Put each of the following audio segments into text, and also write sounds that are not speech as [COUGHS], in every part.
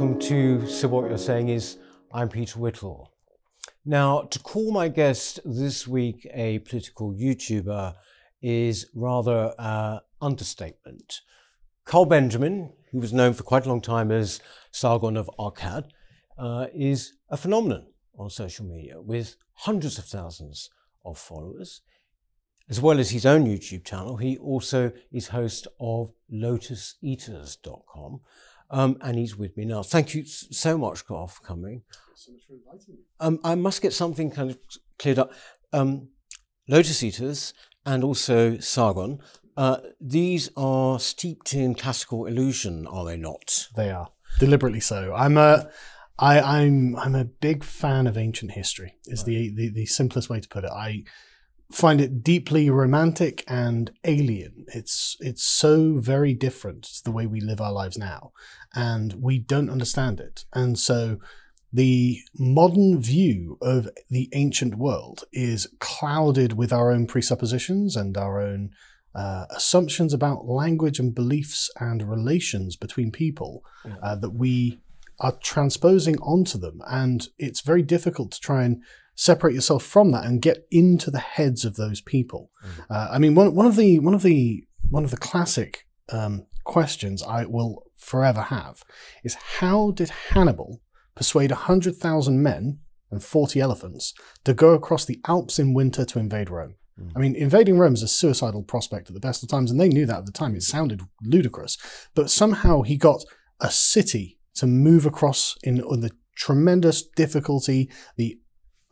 Welcome to So What You're Saying Is, I'm Peter Whittle. Now, to call my guest this week a political YouTuber is rather uh, understatement. Carl Benjamin, who was known for quite a long time as Sargon of Akkad, uh, is a phenomenon on social media with hundreds of thousands of followers. As well as his own YouTube channel, he also is host of lotuseaters.com. Um, and he's with me now. Thank you so much, Carl, for coming. so much for inviting me. Um, I must get something kind of cleared up. Um, Lotus Eaters and also Sargon, uh, these are steeped in classical illusion, are they not? They are deliberately so. I'm a, I, I'm, I'm a big fan of ancient history. Is the, the the simplest way to put it. I find it deeply romantic and alien. It's it's so very different to the way we live our lives now, and we don't understand it. And so, the modern view of the ancient world is clouded with our own presuppositions and our own uh, assumptions about language and beliefs and relations between people uh, that we are transposing onto them. And it's very difficult to try and separate yourself from that and get into the heads of those people. Uh, I mean, one, one of the one of the one of the classic um, questions I will forever have is how did Hannibal persuade hundred thousand men and forty elephants to go across the Alps in winter to invade Rome? I mean, invading Rome is a suicidal prospect at the best of times, and they knew that at the time. It sounded ludicrous, but somehow he got a city to move across in, in the tremendous difficulty, the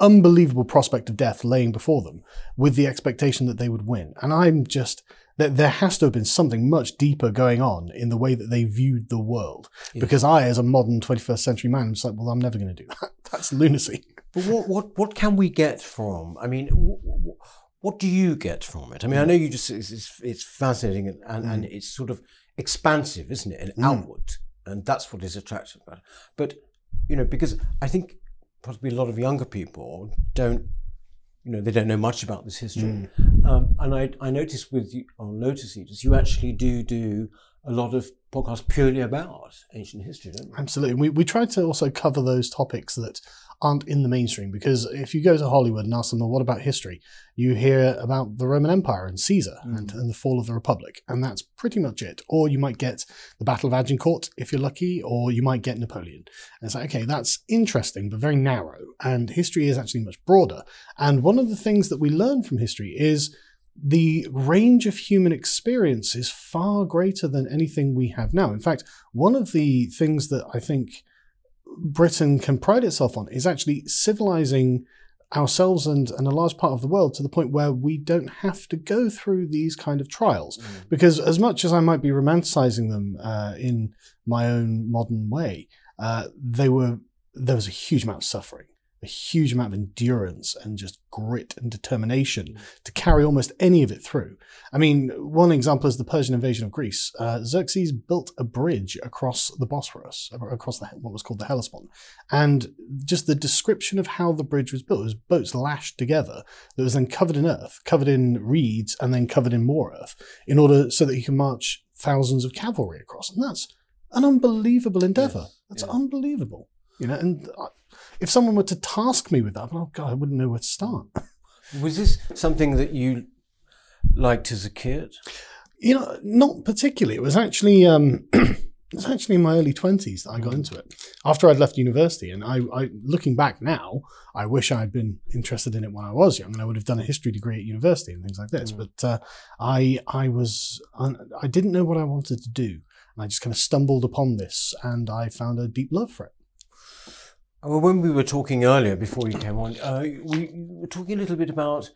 unbelievable prospect of death laying before them, with the expectation that they would win. And I'm just that there has to have been something much deeper going on in the way that they viewed the world. Because I, as a modern 21st century man, was like, well, I'm never going to do that. [LAUGHS] That's lunacy. But what, what, what can we get from? I mean, wh- wh- what do you get from it? I mean, I mm. know you just it's, it's, fascinating and, and, and mm. it's sort of expansive, isn't it, and mm. outward, and that's what is attractive about it. But you know, because I think possibly a lot of younger people don't, you know, they don't know much about this history. Um, and I I noticed with you on Lotus Eaters, you actually do do a lot of podcasts purely about ancient history, don't you? Absolutely. We, we try to also cover those topics that aren't in the mainstream because if you go to Hollywood and ask them, well, what about history? You hear about the Roman Empire and Caesar hmm. and, and the fall of the Republic, and that's pretty much it. Or you might get the Battle of Agincourt if you're lucky, or you might get Napoleon. And it's like, okay, that's interesting, but very narrow. And history is actually much broader. And one of the things that we learn from history is the range of human experience is far greater than anything we have now. In fact, one of the things that I think Britain can pride itself on is actually civilizing ourselves and, and a large part of the world to the point where we don't have to go through these kind of trials. Because as much as I might be romanticizing them uh, in my own modern way, uh, they were there was a huge amount of suffering, a huge amount of endurance and just grit and determination to carry almost any of it through. I mean, one example is the Persian invasion of Greece. Uh, Xerxes built a bridge across the Bosphorus, across the, what was called the Hellespont, and just the description of how the bridge was built it was boats lashed together that was then covered in earth, covered in reeds, and then covered in more earth, in order so that he can march thousands of cavalry across, and that's an unbelievable endeavor. That's unbelievable. You know, and I- if someone were to task me with that, oh god, I wouldn't know where to start. [LAUGHS] Was this something that you liked as a kid? You know, not particularly. It was actually um, [CLEARS THROAT] it was actually in my early twenties that I got into it. After I'd left university, and I, I, looking back now, I wish I'd been interested in it when I was young, and I would have done a history degree at university and things like this. But uh, I, I was, I didn't know what I wanted to do, and I just kind of stumbled upon this, and I found a deep love for it. Well, when we were talking earlier, before you came on, uh, we were talking a little bit about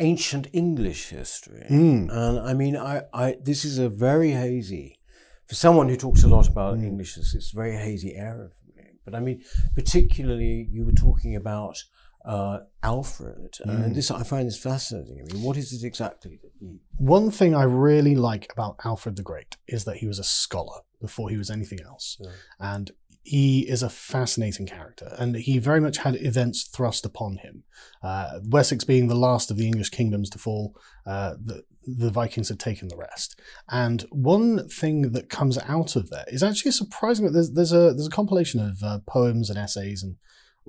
ancient English history, Mm. and I mean, I, I, this is a very hazy for someone who talks a lot about English. It's, it's a very hazy area for me. But I mean, particularly, you were talking about uh, Alfred, uh, and this I find this fascinating. I mean, what is it exactly? One thing I really like about Alfred the Great is that he was a scholar before he was anything else. And he is a fascinating character, and he very much had events thrust upon him. Uh, Wessex being the last of the English kingdoms to fall, uh, the, the Vikings had taken the rest. And one thing that comes out of there is actually surprising. There's, there's a there's a compilation of uh, poems and essays and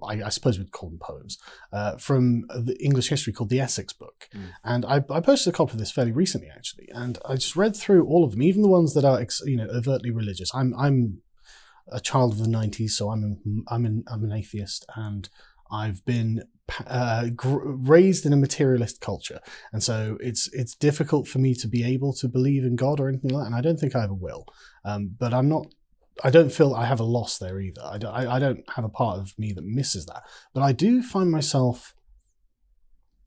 I, I, suppose we'd call them poems, uh, from the English history called the Exeter Book. Mm. And I, I, posted a copy of this fairly recently, actually, and I just read through all of them, even the ones that are, you know, overtly religious. I'm I'm a child of the '90s, so I'm a, I'm an I'm an atheist, and I've been uh, raised in a materialist culture, and so it's it's difficult for me to be able to believe in God or anything like that, and I don't think I ever will. Um, but I'm not. I don't feel I have a loss there either. I don't, I, I don't have a part of me that misses that, but I do find myself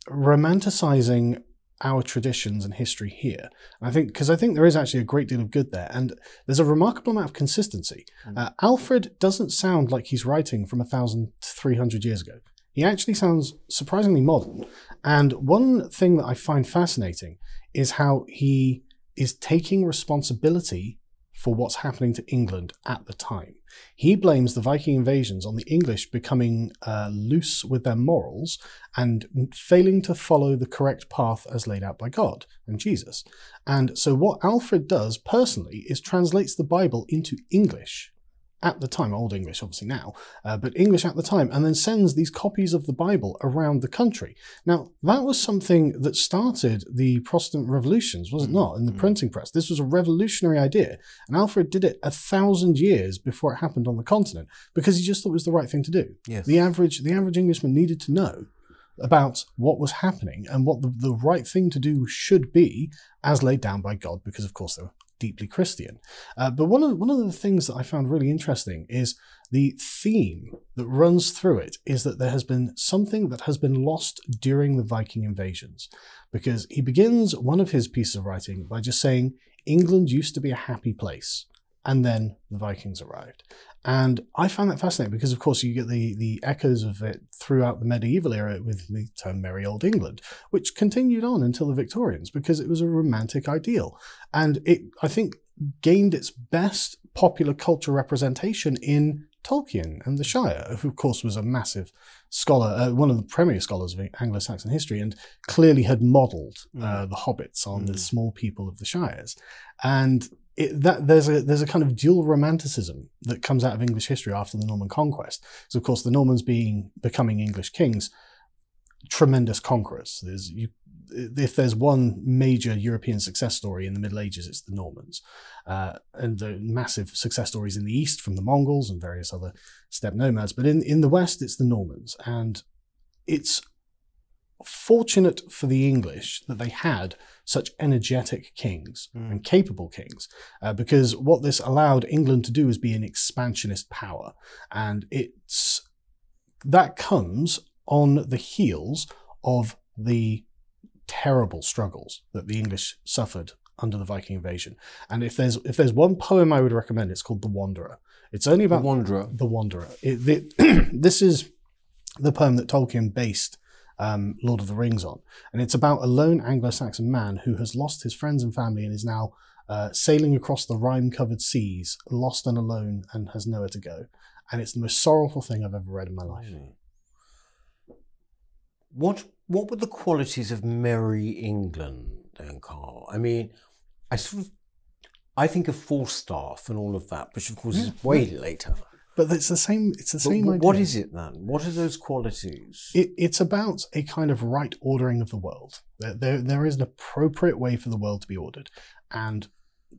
romanticizing our traditions and history here. And I think because I think there is actually a great deal of good there, and there's a remarkable amount of consistency. Mm. Uh, Alfred doesn't sound like he's writing from a thousand three hundred years ago. He actually sounds surprisingly modern. And one thing that I find fascinating is how he is taking responsibility for what's happening to England at the time. He blames the Viking invasions on the English becoming uh, loose with their morals and failing to follow the correct path as laid out by God and Jesus. And so, what Alfred does personally is translates the Bible into English at the time, Old English obviously now, uh, but English at the time, and then sends these copies of the Bible around the country. Now, that was something that started the Protestant revolutions, was it mm, not, in the mm. printing press? This was a revolutionary idea, and Alfred did it a thousand years before it happened on the continent because he just thought it was the right thing to do. Yes. The average, the average Englishman needed to know about what was happening and what the, the right thing to do should be as laid down by God, because of course there were deeply Christian. Uh, but one of one of the things that I found really interesting is the theme that runs through it is that there has been something that has been lost during the Viking invasions, because he begins one of his pieces of writing by just saying England used to be a happy place and then the Vikings arrived. And I found that fascinating because, of course, you get the, the echoes of it throughout the medieval era with the term Merry Old England, which continued on until the Victorians because it was a romantic ideal. And it, I think, gained its best popular culture representation in Tolkien and the Shire, who, of course, was a massive scholar, uh, one of the premier scholars of Anglo Saxon history, and clearly had modelled uh, mm. the hobbits on mm. the small people of the Shires. And it, that there's a there's a kind of dual romanticism that comes out of English history after the Norman conquest. So of course the Normans being becoming English kings, tremendous conquerors. There's you, if there's one major European success story in the Middle Ages, it's the Normans, uh, and the massive success stories in the East from the Mongols and various other steppe nomads. But in in the West, it's the Normans, and it's fortunate for the English that they had such energetic kings mm. and capable kings, uh, because what this allowed England to do is be an expansionist power, and it's that comes on the heels of the terrible struggles that the English suffered under the Viking invasion. And if there's if there's one poem I would recommend, it's called The Wanderer. It's only about the Wanderer. The Wanderer. It, it, [CLEARS THROAT] this is the poem that Tolkien based um, Lord of the Rings on. And it's about a lone Anglo Saxon man who has lost his friends and family and is now uh, sailing across the rime covered seas, lost and alone, and has nowhere to go. And it's the most sorrowful thing I've ever read in my life. What what were the qualities of Merry England then, Carl? I mean, I sort of I think of Falstaff and all of that, which of course is way later. But it's the same. It's the but same. What idea. is it then? What are those qualities? It, it's about a kind of right ordering of the world. There, there, there is an appropriate way for the world to be ordered, and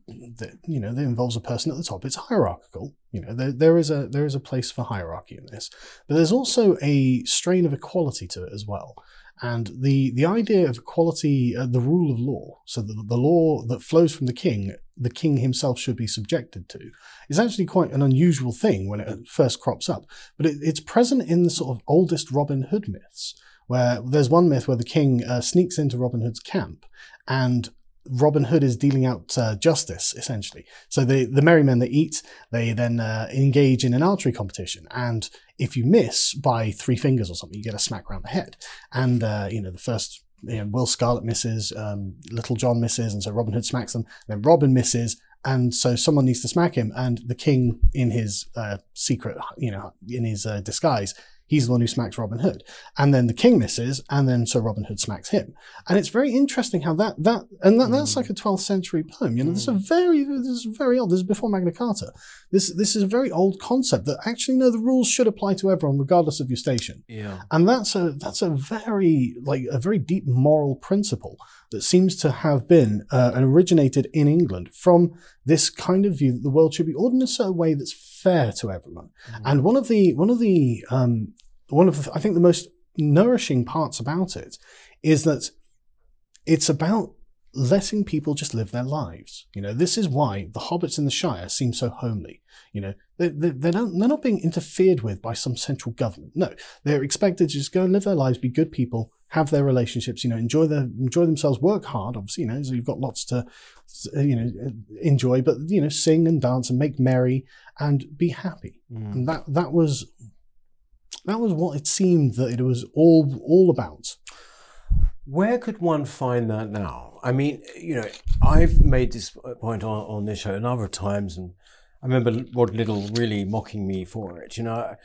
the, you know that involves a person at the top. It's hierarchical. You know, there, there is a there is a place for hierarchy in this, but there's also a strain of equality to it as well. And the, the idea of equality, uh, the rule of law, so the, the law that flows from the king, the king himself should be subjected to, is actually quite an unusual thing when it first crops up. But it, it's present in the sort of oldest Robin Hood myths, where there's one myth where the king uh, sneaks into Robin Hood's camp and Robin Hood is dealing out uh, justice, essentially. So the, the merry men that eat, they then uh, engage in an archery competition. And if you miss by three fingers or something, you get a smack around the head. And, uh, you know, the first, you know, Will Scarlet misses, um, Little John misses, and so Robin Hood smacks them. Then Robin misses, and so someone needs to smack him, and the king, in his uh, secret, you know, in his uh, disguise, he's the one who smacks Robin Hood, and then the king misses, and then so Robin Hood smacks him, and it's very interesting how that that and that, that's like a 12th century poem. You know, this is a very this is very old. This is before Magna Carta. This this is a very old concept that actually no, the rules should apply to everyone regardless of your station. Yeah. And that's a that's a very like a very deep moral principle that seems to have been uh, and originated in England from this kind of view that the world should be ordered in a certain way that's fair to everyone. And one of the one of the um, one of the, I think the most nourishing parts about it is that it's about letting people just live their lives. You know, this is why the hobbits in the Shire seem so homely. You know, they, they, they don't, they're not being interfered with by some central government. No, they're expected to just go and live their lives, be good people, have their relationships, you know, enjoy their, enjoy themselves, work hard, obviously, you know, so you've got lots to, you know, enjoy, but, you know, sing and dance and make merry and be happy. Mm. And that, that was, that was what it seemed that it was all, all about. Where could one find that now? I mean, you know, I've made this point on, on this show a number of times, and I remember Rod Liddle really mocking me for it. You know,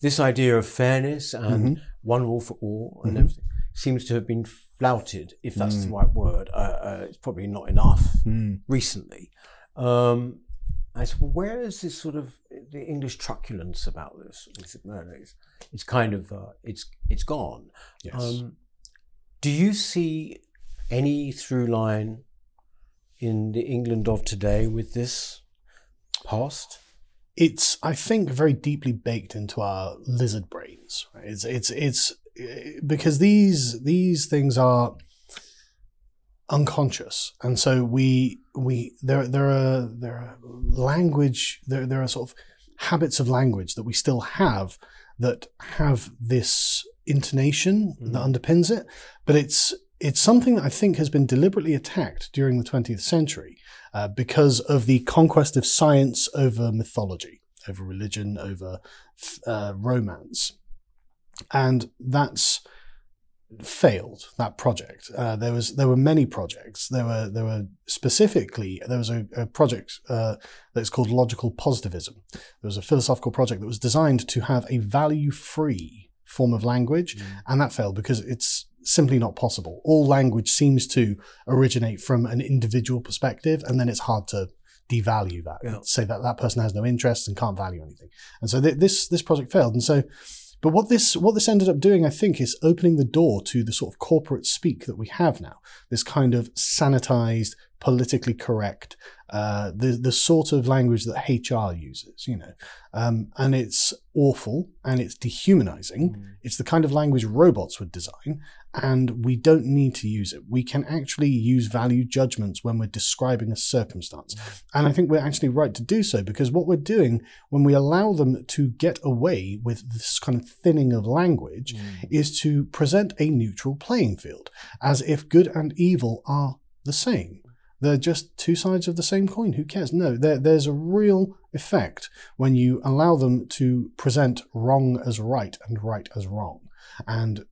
this idea of fairness and one rule for all and Mhm. everything seems to have been flouted, if that's the Mm. right word. Uh, uh, it's probably not enough recently. Um, I said, well, where is this sort of the English truculence about this? Said, no, no, it's, it's kind of uh, it's it's gone. Yes. Um, do you see any through line in the England of today with this past? it's I think very deeply baked into our lizard brains. Right? It's it's it's because these these things are unconscious, and so we we there there are there are language there there are sort of habits of language that we still have that have this intonation that mm-hmm. underpins it, but it's it's something that I think has been deliberately attacked during the 20th century uh, because of the conquest of science over mythology, over religion, over uh, romance. And that's failed that project. Uh, there was there were many projects. There were there were specifically there was a, a project uh, that's called logical positivism. There was a philosophical project that was designed to have a value free form of language and that failed because it's simply not possible all language seems to originate from an individual perspective and then it's hard to devalue that Yeah. say that that person has no interest and can't value anything and so th- this this project failed and so but what this what this ended up doing, I think, is opening the door to the sort of corporate speak that we have now. This kind of sanitized, politically correct, uh, the the sort of language that HR uses, you know, um, and it's awful and it's dehumanizing. It's the kind of language robots would design, and we don't need to use it. We can actually use value judgments when we're describing a circumstance, and I think we're actually right to do so because what we're doing when we allow them to get away with this kind of thinning of language is to present a neutral playing field, as if good and evil are the same. They're just two sides of the same coin. Who cares? No, there, there's a real effect when you allow them to present wrong as right and right as wrong. And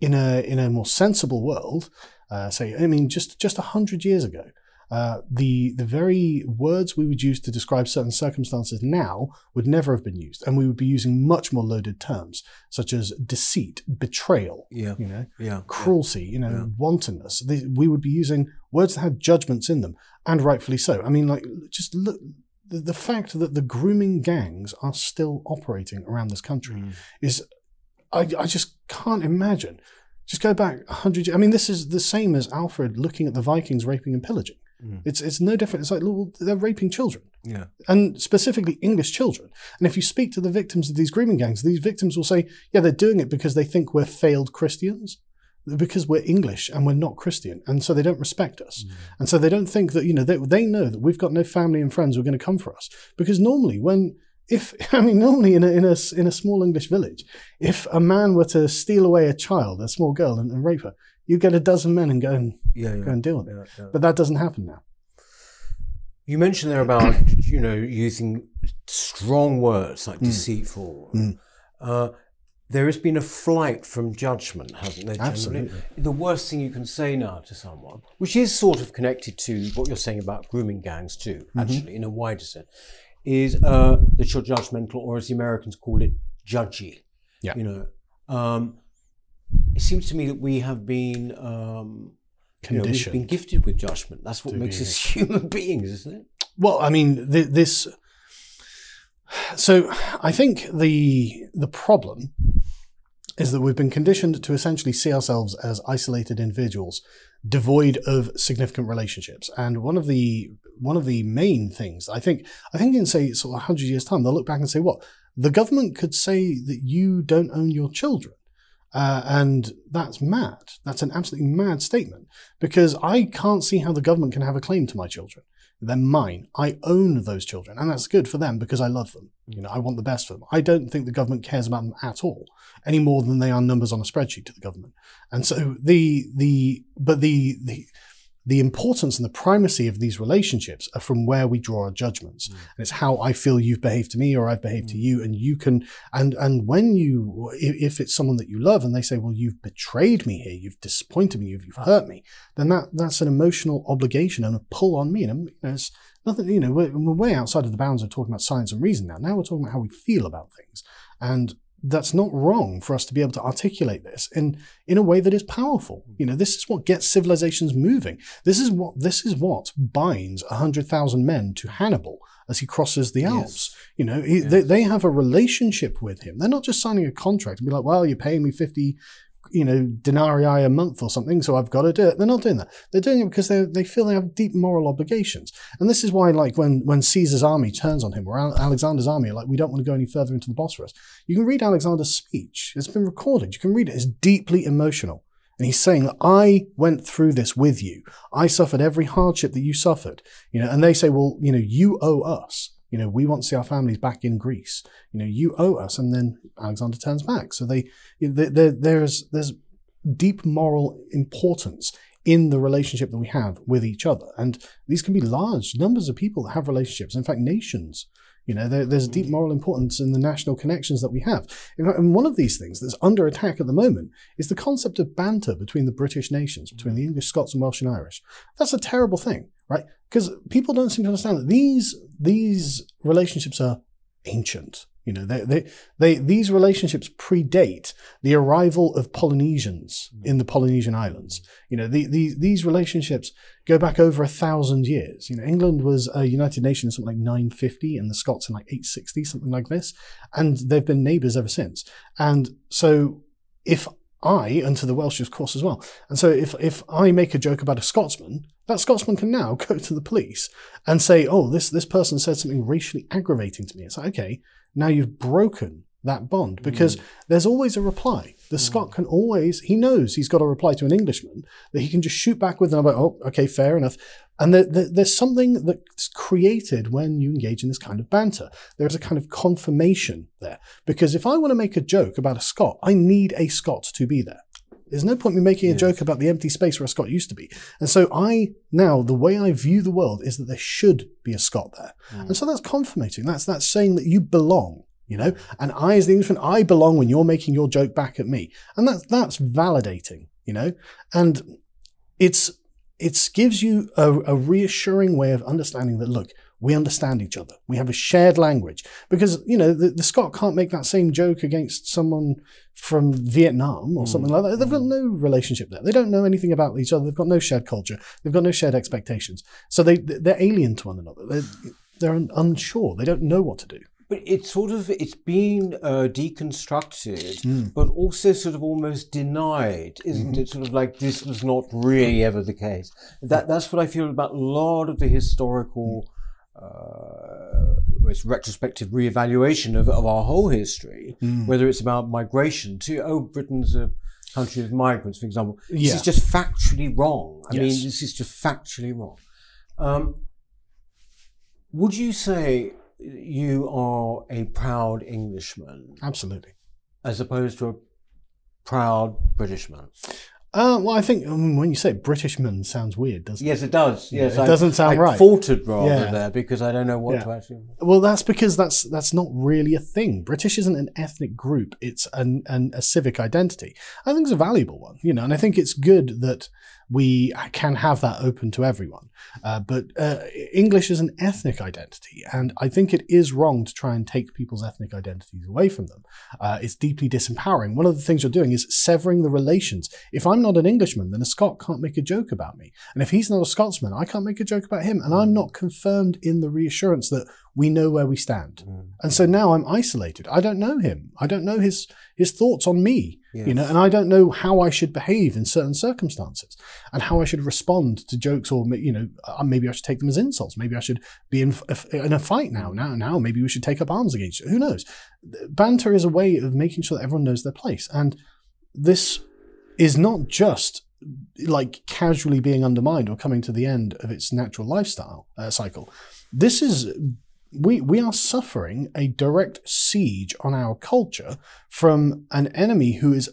in a in a more sensible world, uh, say, I mean, just just a hundred years ago, uh, the the very words we would use to describe certain circumstances now would never have been used, and we would be using much more loaded terms such as deceit, betrayal, Yeah, you know, yeah, cruelty, you know, Yeah. wantonness. They, we would be using words that had judgments in them, and rightfully so. I mean, like, just look. The, the fact that the grooming gangs are still operating around this country Mm. is, I, I just can't imagine. Just go back a hundred. years. I mean, this is the same as Alfred looking at the Vikings raping and pillaging. Mm. It's it's no different. It's like well, they're raping children yeah, and specifically English children. And if you speak to the victims of these grooming gangs, these victims will say, yeah, they're doing it because they think we're failed Christians, because we're English and we're not Christian. And so they don't respect us. And so they don't think that, you know, they, they know that we've got no family and friends who are going to come for us. Because normally, when, if, [LAUGHS] I mean, normally in a, in a, in a small English village, if a man were to steal away a child, a small girl, and, and rape her, you get a dozen men and go and, yeah, go yeah. and deal with it. yeah. But that doesn't happen now. You mentioned there about [COUGHS] you know using strong words like deceitful. Mm. Uh, there has been a flight from judgment, hasn't there? generally? Absolutely. The worst thing you can say now to someone, which is sort of connected to what you're saying about grooming gangs too, Mm-hmm. actually, in a wider sense, is uh, that you're judgmental, or as the Americans call it, judgy. Yeah. You know, um, it seems to me that we have been. Um, you know, we've been gifted with judgment. That's what makes us [LAUGHS] human beings, isn't it? Well, I mean, th- this. So, I think the the problem is that we've been conditioned to essentially see ourselves as isolated individuals, devoid of significant relationships. And one of the one of the main things I think I think in say sort of hundred years time they'll look back and say, "What the government could say that you don't own your children." Uh, and that's mad. That's an absolutely mad statement because I can't see how the government can have a claim to my children. They're mine. I own those children, and that's good for them because I love them. You know, I want the best for them. I don't think the government cares about them at all, any more than they are numbers on a spreadsheet to the government. And so the the but the the the importance and the primacy of these relationships are from where we draw our judgments. Mm. And it's how I feel you've behaved to me or I've behaved to mm. you. And you can, and, and when you, if if it's someone that you love and they say, well, you've betrayed me here, you've disappointed me, you've, you've hurt me, then that, that's an emotional obligation and a pull on me. And um, you know, it's nothing, you know, we're, we're way outside of the bounds of talking about science and reason now. Now we're talking about how we feel about things. And that's not wrong for us to be able to articulate this in in a way that is powerful. You know, this is what gets civilizations moving. This is what this is what binds a hundred thousand men to Hannibal as he crosses the Alps. You know, he, they, they have a relationship with him. They're not just signing a contract and be like, "Well, you're paying me fifty, you know, denarii a month or something, so I've got to do it." They're not doing that. They're doing it because they they feel they have deep moral obligations. And this is why, like, when when Caesar's army turns on him, or Alexander's army, like, we don't want to go any further into the Bosphorus. You can read Alexander's speech. It's been recorded. You can read it. It's deeply emotional. And he's saying I went through this with you. I suffered every hardship that you suffered. You know, and they say, well, you know, you owe us. You know, we want to see our families back in Greece. You know, you owe us. And then Alexander turns back. So they, there- there's there's deep moral importance in the relationship that we have with each other. And these can be large numbers of people that have relationships. In fact, nations. You know, there, there's deep moral importance in the national connections that we have. And one of these things that's under attack at the moment is the concept of banter between the British nations, between the English, Scots, and Welsh and Irish. That's a terrible thing, right? Because people don't seem to understand that these these relationships are ancient. You know, they, they, they, these relationships predate the arrival of Polynesians in the Polynesian islands. You know, the, the, these relationships go back over a thousand years. You know, England was a United Nations something like 950 and the Scots in like 860, something like this. And they've been neighbours ever since. And so if I, and to the Welsh, of course, as well. And so if, if I make a joke about a Scotsman, that Scotsman can now go to the police and say, oh, this, this person said something racially aggravating to me. It's like, okay, now you've broken that bond because mm. there's always a reply. The hmm. Scot can always, he knows he's got a reply to an Englishman that he can just shoot back with and I'm like, oh, okay, fair enough. And there, there, there's something that's created when you engage in this kind of banter. There's a kind of confirmation there. Because if I want to make a joke about a Scot, I need a Scot to be there. There's no point in me making a joke about the empty space where a Scot used to be. And so I now the way I view the world is that there should be a Scot there. Hmm. And so that's confirmating. That's that's saying that you belong. You know, and I, as the Englishman, I belong when you're making your joke back at me, and that's that's validating. You know, and it's it gives you a, a reassuring way of understanding that look, we understand each other. We have a shared language because you know the, the Scot can't make that same joke against someone from Vietnam or hmm. something like that. They've got hmm. no relationship there. They don't know anything about each other. They've got no shared culture. They've got no shared expectations. So they they're alien to one another. They're, they're unsure. They don't know what to do. But it's sort of it's been uh, deconstructed, but also sort of almost denied, isn't it? Sort of like this was not really ever the case. That that's what I feel about a lot of the historical, uh, it's retrospective reevaluation of, of our whole history. Whether it's about migration to oh Britain's a country of migrants, for example. This is just factually wrong. I Yes. mean, this is just factually wrong. Um, would you say you are a proud Englishman Absolutely. as opposed to a proud Britishman? Uh, well, I think um, when you say Britishman sounds weird, doesn't it? Yes, it does. Yeah, Yes, it I- doesn't sound I right. faltered rather Yeah. there because I don't know what Yeah. to actually. Well, that's because that's that's not really a thing. British isn't an ethnic group; it's an, an a civic identity. I think it's a valuable one, you know, and I think it's good that we can have that open to everyone. Uh, but uh, English is an ethnic identity, and I think it is wrong to try and take people's ethnic identities away from them. Uh, it's deeply disempowering. One of the things you're doing is severing the relations. If I'm not an Englishman, then a Scot can't make a joke about me. And if he's not a Scotsman, I can't make a joke about him. And I'm not confirmed in the reassurance that we know where we stand. And so now I'm isolated. I don't know him. I don't know his his thoughts on me. You know, and I don't know how I should behave in certain circumstances and how I should respond to jokes or you know uh, maybe I should take them as insults. Maybe I should be in, in a fight now. Now, now maybe we should take up arms against you. Who knows? Banter is a way of making sure that everyone knows their place, and this is not just like casually being undermined or coming to the end of its natural lifestyle uh, cycle. This is we we are suffering a direct siege on our culture from an enemy who is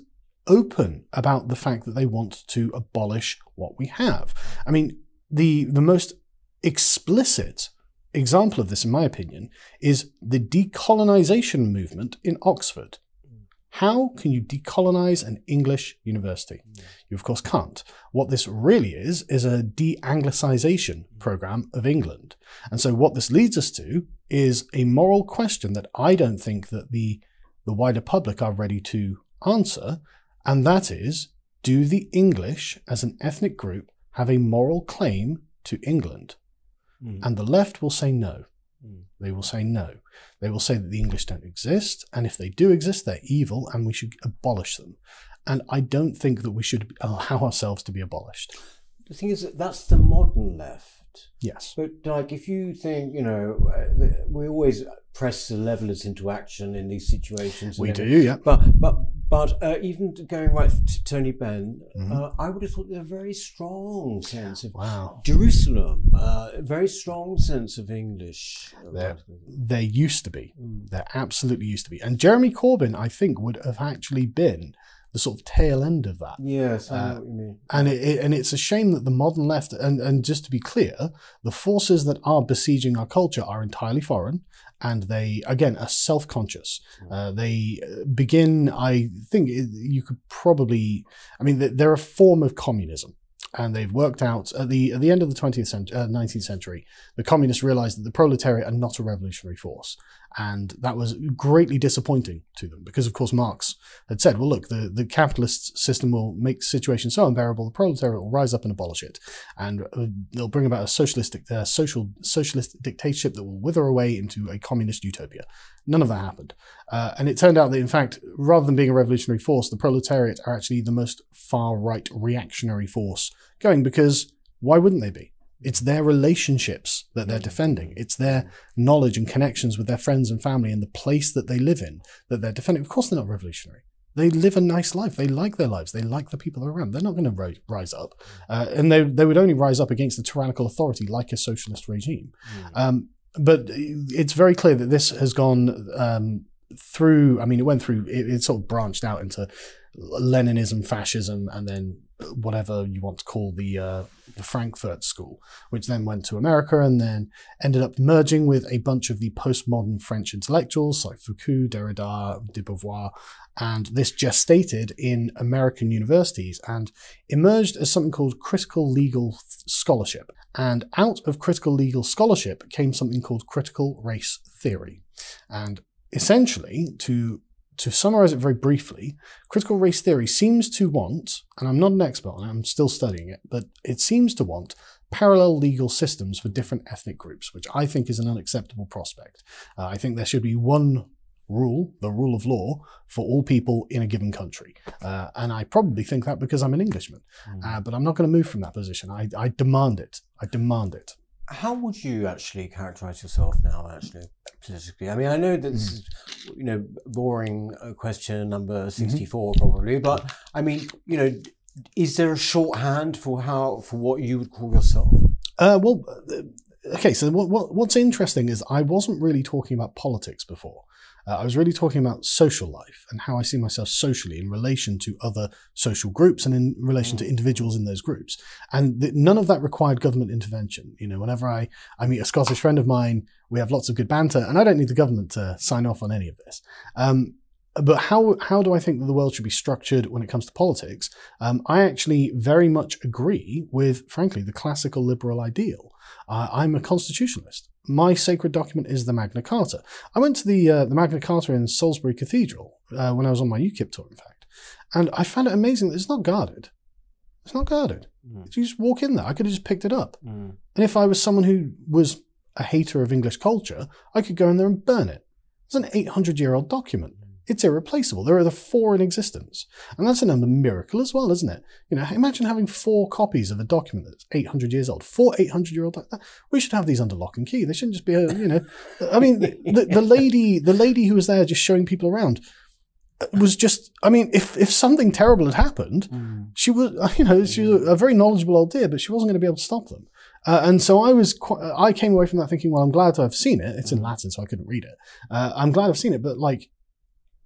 open about the fact that they want to abolish what we have. I mean, the the most explicit example of this, in my opinion, is the decolonization movement in Oxford. How can you decolonize an English university? You, of course, can't. What this really is, is a de Anglicization program of England. And so, what this leads us to is a moral question that I don't think that the, the wider public are ready to answer. And that is do the English as an ethnic group have a moral claim to England? Mm. And the left will say no. Mm. They will say no. They will say that the English don't exist, and if they do exist, they're evil, and we should abolish them. And I don't think that we should allow ourselves to be abolished. The thing is that that's the modern left. Yes. But like, if you think, you know, uh, we always press the levelers into action in these situations. We do, yeah. But but but uh, even going right to Tony Benn, Mhm. uh, I would have thought there's a very strong sense of Wow. Jerusalem, uh, a very strong sense of English. There, there used to be. Mm. There absolutely used to be. And Jeremy Corbyn, I think, would have actually been the sort of tail end of that. Yes, I know Uh, what you mean. And it, it- and it's a shame that the modern left and and just to be clear, the forces that are besieging our culture are entirely foreign, and they again are self-conscious. Uh, they uh, begin, I think, you could probably, I mean, they- they're a form of communism. And they've worked out at the at the end of the 20th century, uh, 19th century, the communists realized that the proletariat are not a revolutionary force, and that was greatly disappointing to them because, of course, Marx had said, "Well, look, the, the capitalist system will make the situation so unbearable, the proletariat will rise up and abolish it, and uh, they'll bring about a socialistic, uh, social socialist dictatorship that will wither away into a communist utopia." None of that happened, uh, and it turned out that, in fact, rather than being a revolutionary force, the proletariat are actually the most far right reactionary force going because why wouldn't they be? It's their relationships that they're defending. It's their knowledge and connections with their friends and family and the place that they live in that they're defending. Of course, they're not revolutionary. They live a nice life. They like their lives. They like the people around. They're not going to ri- rise up. Uh, and they, they would only rise up against a tyrannical authority like a socialist regime. Um, but it's very clear that this has gone um, through, I mean, it went through, it, it sort of branched out into Leninism, fascism, and then whatever you want to call the uh, the Frankfurt School, which then went to America and then ended up merging with a bunch of the postmodern French intellectuals like Foucault, Derrida, de Beauvoir, and this gestated in American universities and emerged as something called critical legal scholarship. And out of critical legal scholarship came something called critical race theory. And essentially, to to summarize it very briefly, critical race theory seems to want, and I'm not an expert on it, I'm still studying it, but it seems to want parallel legal systems for different ethnic groups, which I think is an unacceptable prospect. Uh, I think there should be one rule, the rule of law, for all people in a given country. Uh, and I probably think that because I'm an Englishman. Uh, but I'm not going to move from that position. I, I demand it. I demand it. How would you actually characterize yourself now, actually, politically? I mean, I know that this is, you know, boring uh, question number 64 probably, but I mean, you know, is there a shorthand for how, for what you would call yourself? Uh, well, uh, okay, so what, what, what's interesting is I wasn't really talking about politics before. Uh, I was really talking about social life and how I see myself socially in relation to other social groups and in relation to individuals in those groups. And th- none of that required government intervention. You know, whenever I, I meet a Scottish friend of mine, we have lots of good banter, and I don't need the government to sign off on any of this. Um, but how how do I think that the world should be structured when it comes to politics? Um, I actually very much agree with, frankly, the classical liberal ideal. Uh, I'm a constitutionalist. My sacred document is the Magna Carta. I went to the uh, the Magna Carta in Salisbury Cathedral uh, when I was on my UKIP tour, in fact, and I found it amazing that it's not guarded. It's not guarded. Mm. You just walk in there. I could have just picked it up. Mm. And if I was someone who was a hater of English culture, I could go in there and burn it. It's an 800 year old document. It's irreplaceable. There are the four in existence. And that's another miracle as well, isn't it? You know, imagine having four copies of a document that's 800 years old. Four 800 year old. We should have these under lock and key. They shouldn't just be, a, you know, I mean, the, the lady, the lady who was there just showing people around was just, I mean, if, if something terrible had happened, Mm. she was, [LAUGHS] you know, she was a very knowledgeable old dear, but she wasn't going to be able to stop them. Uh, and so I was, quite, I came away from that thinking, well, I'm glad to have seen it. It's in Latin, so I couldn't read it. Uh, I'm glad I've seen it, but like,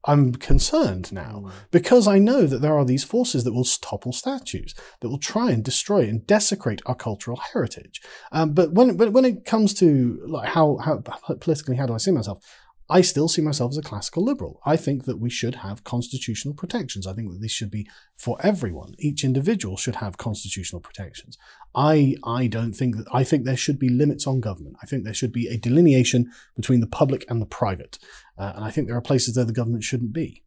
I'm concerned now Mm. because I know that there are these forces that will topple statues, that will try and destroy and desecrate our cultural heritage. Um, but when, but when it comes to like how, how politically, how do I see myself? I still see myself as a classical liberal. I think that we should have constitutional protections. I think that this should be for everyone. Each individual should have constitutional protections. I I don't think that I think there should be limits on government. I think there should be a delineation between the public and the private. Uh, and I think there are places where the government shouldn't be.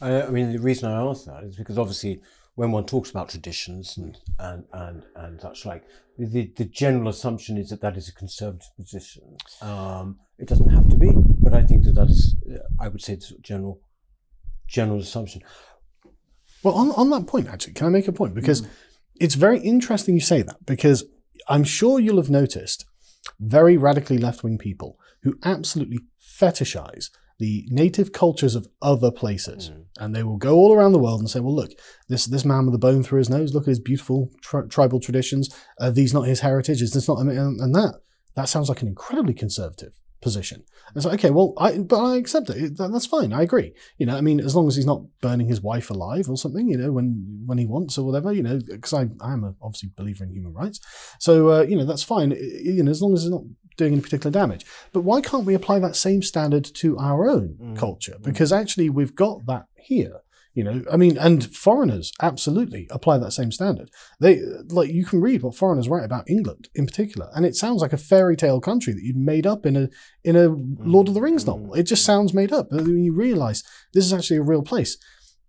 I, I mean, the reason I ask that is because obviously, when one talks about traditions and and and, and such like, the the general assumption is that that is a conservative position. Um, it doesn't have to be, but I think that that is, I would say, the sort of general general assumption. Well, on, on that point, actually, can I make a point? Because it's very interesting you say that, because I'm sure you'll have noticed very radically left wing people who absolutely fetishize the native cultures of other places. And they will go all around the world and say, well, look, this, this man with a bone through his nose, look at his beautiful tri- tribal traditions. Are these not his heritage? Is this not, and and that, that sounds like an incredibly conservative position. And it's like, okay, well, I, but I accept it. That- That's fine. I agree. You know, I mean, as long as he's not burning his wife alive or something, you know, when when he wants or whatever, you know, because I I am a obviously believer in human rights. So uh, you know, that's fine. You know, as long as he's not doing any particular damage. But why can't we apply that same standard to our own Mm. culture? Mm. Because actually, we've got that here. You know, I mean, and foreigners absolutely apply that same standard. They like you can read what foreigners write about England in particular, and it sounds like a fairy tale country that you'd made up in a in a mm. Lord of the Rings novel. It just mm. sounds made up. But when you realise this is actually a real place,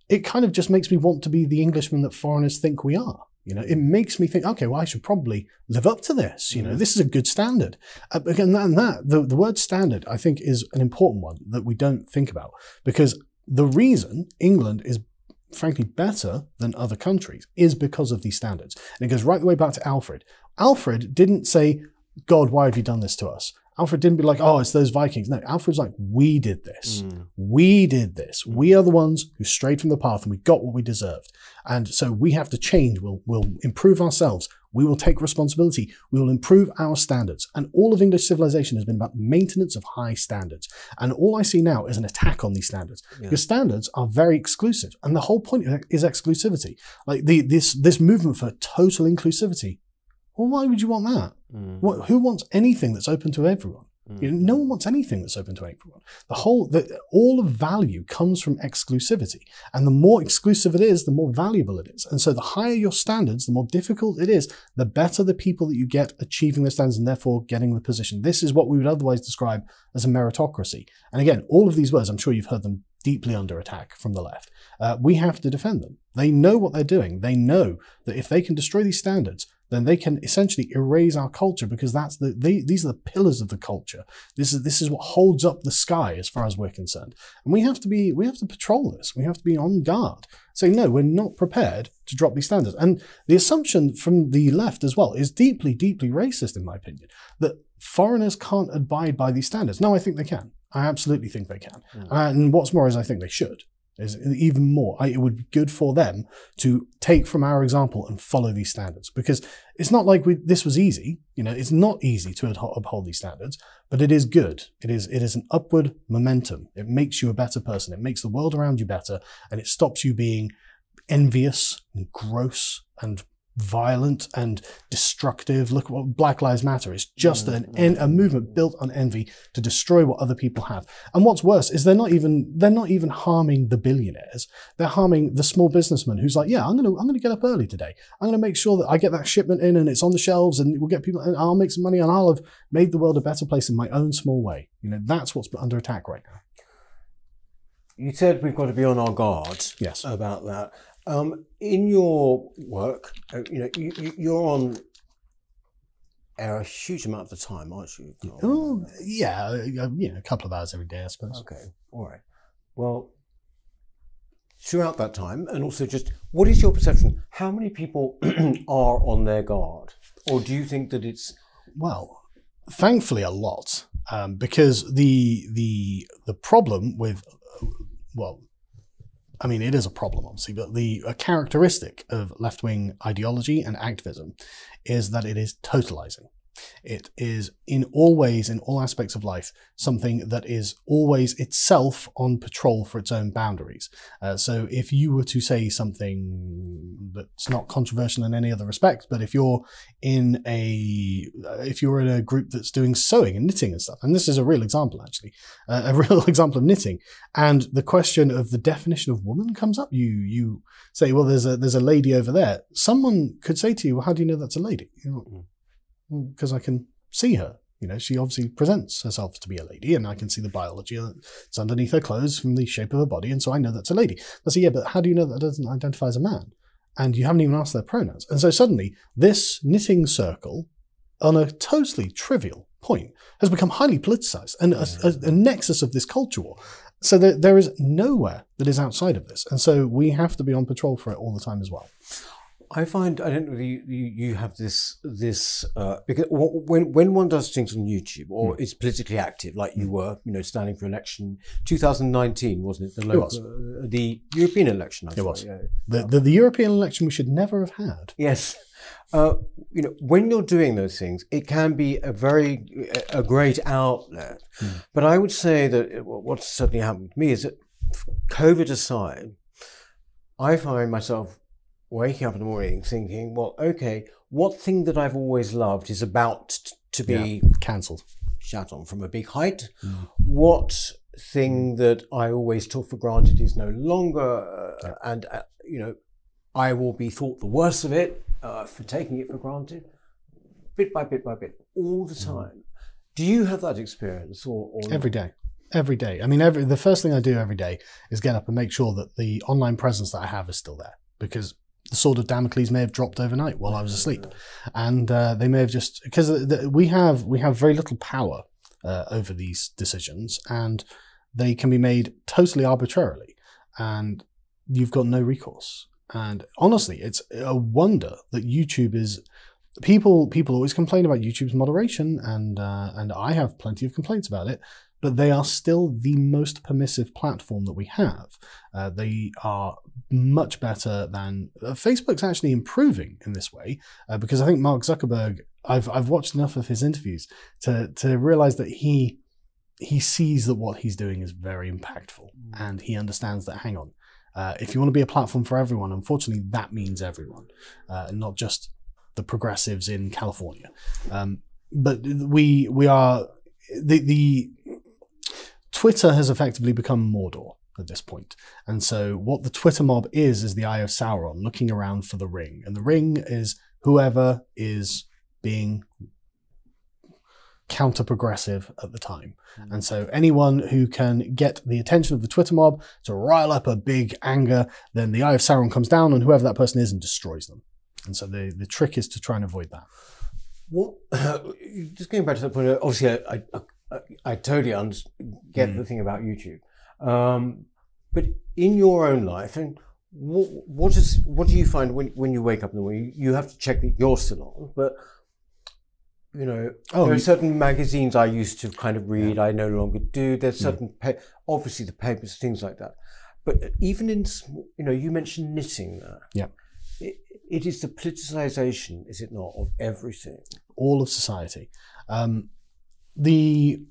it kind of just makes me want to be the Englishman that foreigners think we are. You know, it makes me think, okay, well, I should probably live up to this. You know, this is a good standard. Uh, again, that, and that the, the word standard, I think, is an important one that we don't think about because the reason England is frankly better than other countries is because of these standards. And it goes right the way back to Alfred. Alfred didn't say, God, why have you done this to us? Alfred didn't be like, oh, it's those Vikings. No, Alfred's like, we did this. Mm. We did this. We are the ones who strayed from the path and we got what we deserved. And so we have to change. We'll, we'll improve ourselves. We will take responsibility. We will improve our standards. And all of English civilization has been about maintenance of high standards. And all I see now is an attack on these standards because standards are very exclusive. And the whole point is exclusivity. Like the, this, this movement for total inclusivity. Well, why would you want that? What, who wants anything that's open to everyone? You know, no one wants anything that's open to everyone. The whole, the, all of value comes from exclusivity, and the more exclusive it is, the more valuable it is. And so, the higher your standards, the more difficult it is, the better the people that you get achieving the standards and therefore getting the position. This is what we would otherwise describe as a meritocracy. And again, all of these words, I'm sure you've heard them deeply under attack from the left. Uh, we have to defend them. They know what they're doing. They know that if they can destroy these standards, then they can essentially erase our culture because that's the they, these are the pillars of the culture. This is this is what holds up the sky as far as we're concerned. And we have to be we have to patrol this. We have to be on guard. Say no, we're not prepared to drop these standards. And the assumption from the left as well is deeply, deeply racist, in my opinion, that foreigners can't abide by these standards. No, I think they can. I absolutely think they can. Hmm. And what's more is I think they should. Is even more. I, it would be good for them to take from our example and follow these standards because it's not like we, this was easy. You know, it's not easy to uphold these standards, but it is good. It is it is an upward momentum. It makes you a better person. It makes the world around you better, and it stops you being envious and gross and violent and destructive. Look what Black Lives Matter is just an, mm. en- a movement built on envy to destroy what other people have. And what's worse is they're not even they're not even harming the billionaires. They're harming the small businessman who's like, yeah, I'm gonna I'm gonna get up early today. I'm gonna make sure that I get that shipment in and it's on the shelves and we'll get people and I'll make some money and I'll have made the world a better place in my own small way. You know, that's what's under attack right now. You said we've got to be on our guard Yes. about that. Um, in your work, uh, you know, you, you're on air a huge amount of the time, aren't you? Oh, yeah, you know, a couple of hours every day, I suppose. Okay, all right. Well, throughout that time, and also just what is your perception? How many people [CLEARS THROAT] are on their guard, or do you think that it's Well, thankfully, a lot, um, because the the the problem with uh, well, I mean, it is a problem, obviously, but the a characteristic of left wing ideology and activism is that it is totalizing. It is in all ways, in all aspects of life, something that is always itself on patrol for its own boundaries. Uh, so if you were to say something that's not controversial in any other respect, but if you're in a, if you're in a group that's doing sewing and knitting and stuff, and this is a real example actually, uh, [LAUGHS] a real example of knitting, and the question of the definition of woman comes up, you you say, well, there's a there's a lady over there. Someone could say to you, well, how do you know that's a lady? You know, Mm, because I can see her. You know, she obviously presents herself to be a lady, and I can see the biology that's underneath her clothes from the shape of her body, and so I know that's a lady. I say, yeah, but how do you know that doesn't identify as a man? And you haven't even asked their pronouns. And so suddenly, this knitting circle, on a totally trivial point, has become highly politicized and a, a, a nexus of this culture war. So there, there is nowhere that is outside of this, and so we have to be on patrol for it all the time as well. I find I don't know you have this this uh, because when when one does things on YouTube or is politically active like you were you know standing for election 2019 wasn't it the local, was. Uh, the European election I It thought, was. yeah. The, the, the European election we should never have had. yes uh, you know when you're doing those things it can be a very a great outlet but I would say that it- what's certainly happened to me is that COVID aside I find myself waking up in the morning thinking, well, okay, what thing that I've always loved is about t- to be Cancelled. shut on from a big height? What thing that I always took for granted is no longer, uh, and uh, you know, I will be thought the worst of it uh, for taking it for granted, bit by bit by bit, all the time. Do you have that experience, or, or Every day. Every day. I mean, every the first thing I do every day is get up and make sure that the online presence that I have is still there because the sword of Damocles may have dropped overnight while I was asleep, and uh, they may have just because we have we have very little power uh, over these decisions, and they can be made totally arbitrarily, and you've got no recourse. And honestly, it's a wonder that YouTube is people people always complain about YouTube's moderation, and uh, and I have plenty of complaints about it. But they are still the most permissive platform that we have. Uh, they are much better than uh, Facebook's actually improving in this way uh, because I think Mark Zuckerberg. I've I've watched enough of his interviews to to realize that he he sees that what he's doing is very impactful and he understands that. Hang on, uh, if you want to be a platform for everyone, unfortunately, that means everyone, uh, and not just the progressives in California. Um, but we we are the the Twitter has effectively become Mordor at this point. and so what the Twitter mob is is the Eye of Sauron looking around for the ring, and the ring is whoever is being counter progressive at the time. And so anyone who can get the attention of the Twitter mob to rile up a big anger, then the Eye of Sauron comes down on whoever that person is and destroys them. And so the, the trick is to try and avoid that. What, [COUGHS] just going back to that point, uh, obviously, I, I, I, totally get Mm. the thing about YouTube. Um, but in your own life, and what, what is what do you find when, when you wake up in the morning? You have to check that you're still on, but you know, Oh, there are certain magazines I used to kind of read. I no longer do. There's certain, pa- obviously, the papers, things like that. but even in you know you mentioned knitting there. Yeah. It, it is the politicization, is it not, of everything? all of society. Um, the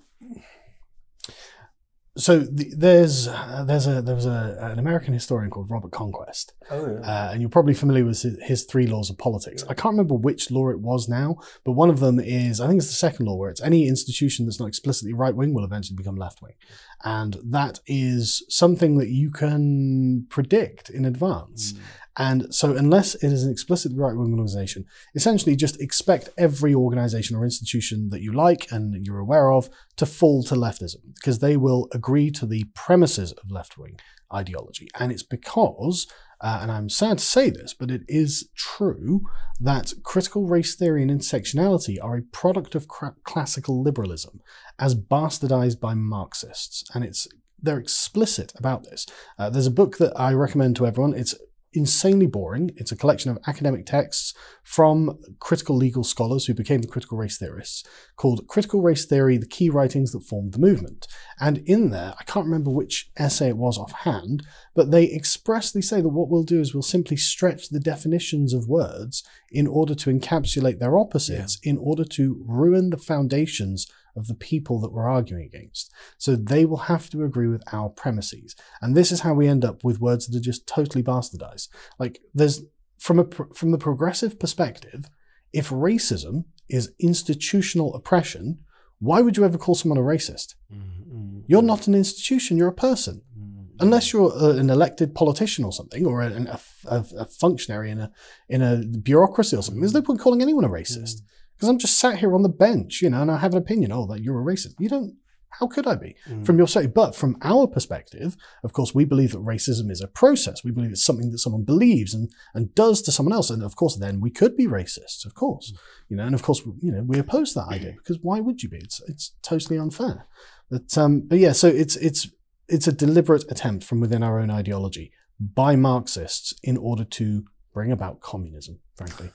so the, there's uh, there's a there was a, an American historian called Robert Conquest, Oh yeah. uh, and you're probably familiar with his, his three laws of politics. I can't remember which law it was now, but one of them is I think it's the second law where it's any institution that's not explicitly right wing will eventually become left wing, and that is something that you can predict in advance. And so, unless it is an explicitly right wing organization, essentially just expect every organization or institution that you like and you're aware of to fall to leftism because they will agree to the premises of left wing ideology. And it's because, uh, and I'm sad to say this, but it is true that critical race theory and intersectionality are a product of cra- classical liberalism as bastardized by Marxists. And it's they're explicit about this. Uh, there's a book that I recommend to everyone. It's insanely boring. It's a collection of academic texts from critical legal scholars who became the critical race theorists called Critical Race Theory The Key Writings That Formed the Movement. And in there, I can't remember which essay it was offhand, but they expressly say that what we'll do is we'll simply stretch the definitions of words in order to encapsulate their opposites, in order to ruin the foundations of the people that we're arguing against. So they will have to agree with our premises. And this is how we end up with words that are just totally bastardized. Like there's from a from the progressive perspective, if racism is institutional oppression, why would you ever call someone a racist? Mm-hmm. You're not an institution, you're a person. Mm-hmm. Unless you're uh, an elected politician or something, or a, a, a functionary in a in a bureaucracy or something, there's no point calling anyone a racist. Mm. Because I'm just sat here on the bench, you know, and I have an opinion. Oh, that you're a racist. You don't. How could I be from your side? But from our perspective, of course, we believe that racism is a process. We believe it's something that someone believes and and does to someone else. And of course, then we could be racists. Of course, you know, and of course, you know, we oppose that idea [CLEARS THROAT] because why would you be? It's it's totally unfair. But um, but yeah, so it's it's it's a deliberate attempt from within our own ideology by Marxists in order to bring about communism. Frankly,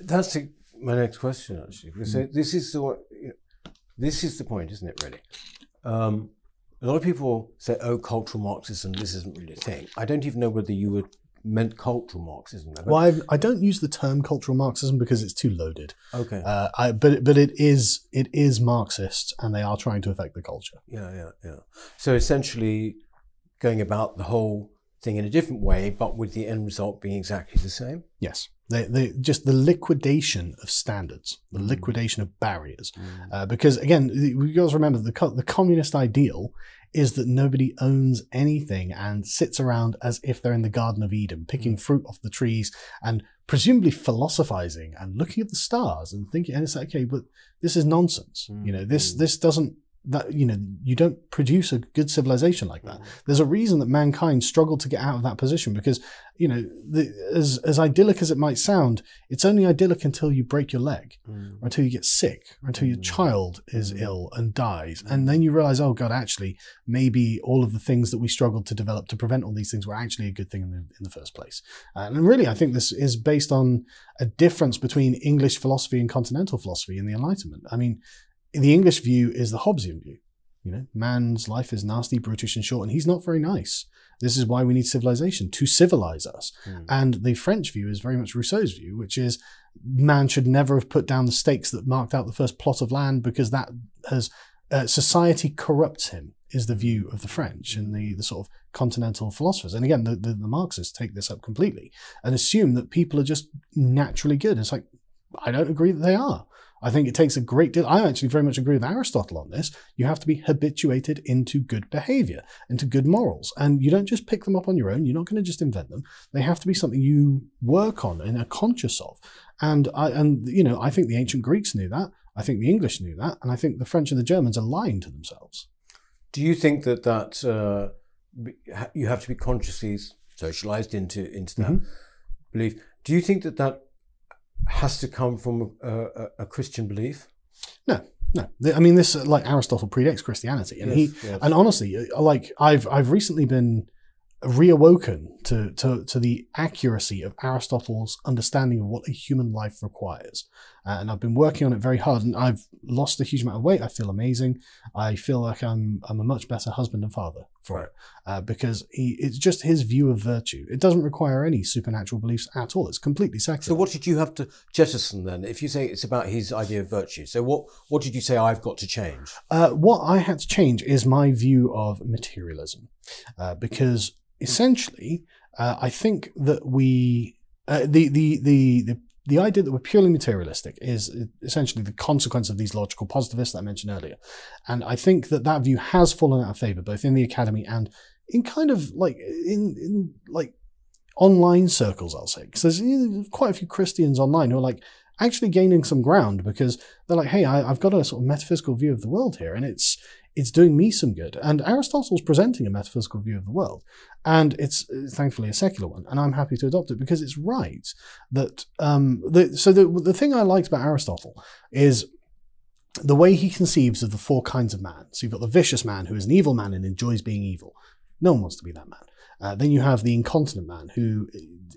That's my next question, actually. Because Mm. this is the you know, this is the point, isn't it? Really, um, a lot of people say, "Oh, cultural Marxism. This isn't really a thing." I don't even know whether you would meant cultural Marxism. well, I, I don't use the term cultural Marxism because it's too loaded. okay. Uh, I, but but it is it is Marxist, and they are trying to affect the culture. yeah, yeah, yeah. So essentially, going about the whole thing in a different way, but with the end result being exactly the same. Yes, they, they just the liquidation of standards, the mm. liquidation of barriers. Mm. Uh, because again, we got to remember the co- the communist ideal is that nobody owns anything and sits around as if they're in the Garden of Eden, picking mm. fruit off the trees and presumably philosophizing and looking at the stars and thinking. And it's like, okay, but this is nonsense. You know, this this doesn't that you know you don't produce a good civilization like that. Mm. There's a reason that mankind struggled to get out of that position because you know the, as as idyllic as it might sound, it's only idyllic until you break your leg, or until you get sick, or until your mm. child is ill and dies, and then you realize, oh god, actually maybe all of the things that we struggled to develop to prevent all these things were actually a good thing in the, in the first place. And really, I think this is based on a difference between English philosophy and continental philosophy in the Enlightenment. I mean, the English view is the Hobbesian view. You know, man's life is nasty, brutish, and short, and he's not very nice. This is why we need civilization to civilize us. And the French view is very much Rousseau's view, which is man should never have put down the stakes that marked out the first plot of land because that has uh, society corrupts him. Is the view of the French and the, the sort of continental philosophers. And again, the, the, the Marxists take this up completely and assume that people are just naturally good. It's like, I don't agree that they are. I think it takes a great deal. I actually very much agree with Aristotle on this. You have to be habituated into good behavior, into good morals. And you don't just pick them up on your own. You're not going to just invent them. They have to be something you work on and are conscious of. And I, and, you know, I think the ancient Greeks knew that. I think the English knew that. And I think the French and the Germans are lying to themselves. Do you think that that uh, you have to be consciously socialized into into that Mm-hmm. belief? Do you think that that has to come from a, a, a Christian belief? No, no. I mean, this uh, like Aristotle predates Christianity, and Yes, he yes. and honestly, uh, like I've I've recently been reawoken to, to to the accuracy of Aristotle's understanding of what a human life requires, uh, and I've been working on it very hard, and I've lost a huge amount of weight. I feel amazing. I feel like I'm I'm a much better husband and father for Right. it uh, because he, it's just his view of virtue. It doesn't require any supernatural beliefs at all. It's completely secular. So what did you have to jettison then? If you say it's about his idea of virtue, so what what did you say I've got to change? Uh, what I had to change is my view of materialism, uh, because essentially, uh, I think that we uh, the, the the the the idea that we're purely materialistic is essentially the consequence of these logical positivists that I mentioned earlier, and I think that that view has fallen out of favor both in the academy and in kind of like in in like online circles. I'll say because there's quite a few Christians online who are like actually gaining some ground because they're like, hey, I, I've got a sort of metaphysical view of the world here, and it's it's doing me some good. And Aristotle's presenting a metaphysical view of the world, and it's uh, thankfully a secular one, and I'm happy to adopt it because it's right that. Um, the, so the the thing I liked about Aristotle is the way he conceives of the four kinds of man. So you've got the vicious man who is an evil man and enjoys being evil. No one wants to be that man. Uh, then you have the incontinent man who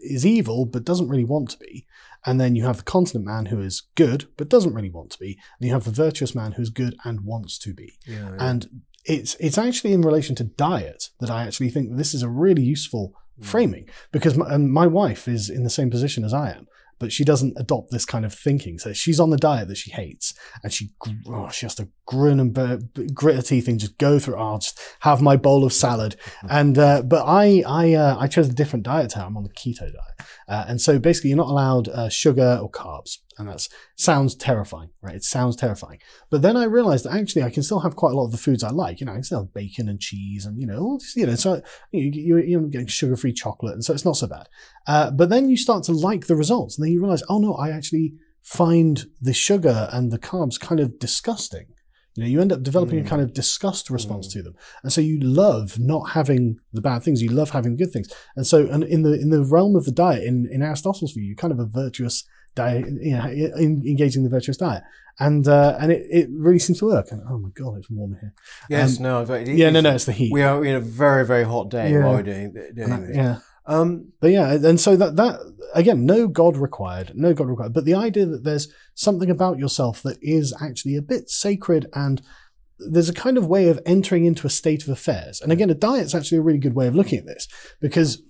is evil but doesn't really want to be. And then you have the continent man who is good but doesn't really want to be. And you have the virtuous man who's good and wants to be. Yeah, And it's it's actually in relation to diet that I actually think that this is a really useful Mm. framing because my, and my wife is in the same position as I am, but she doesn't adopt this kind of thinking. So she's on the diet that she hates, and she oh, she has to grin and bear, grit her teeth and just go through. Oh, I'll just have my bowl of salad, [LAUGHS] and uh, but I I uh, I chose a different diet. Now. I'm on the keto diet, uh, and so basically you're not allowed uh, sugar or carbs, and that sounds terrifying, right? It sounds terrifying. But then I realized that actually I can still have quite a lot of the foods I like. You know, I can still have bacon and cheese, and you know, all this, you know, so you, you, you're getting sugar-free chocolate, and so it's not so bad. Uh, but then you start to like the results, and then you realize, oh no, I actually find the sugar and the carbs kind of disgusting. You know, you end up developing a Mm. kind of disgust response to them, and so you love not having the bad things. You love having good things, and so and in the in the realm of the diet, in in Aristotle's view, you're kind of a virtuous diet, you know, in, engaging the virtuous diet, and uh, and it, it really seems to work. And oh my god, it's warm here. yes, um, no, it Yeah, no, no, it's the heat. We are in a very very hot day Yeah. while we're doing, doing I- this. yeah. Um, But yeah, and so that that again, no God required, no God required. But the idea that there's something about yourself that is actually a bit sacred and there's a kind of way of entering into a state of affairs. And again, a diet's actually a really good way of looking at this because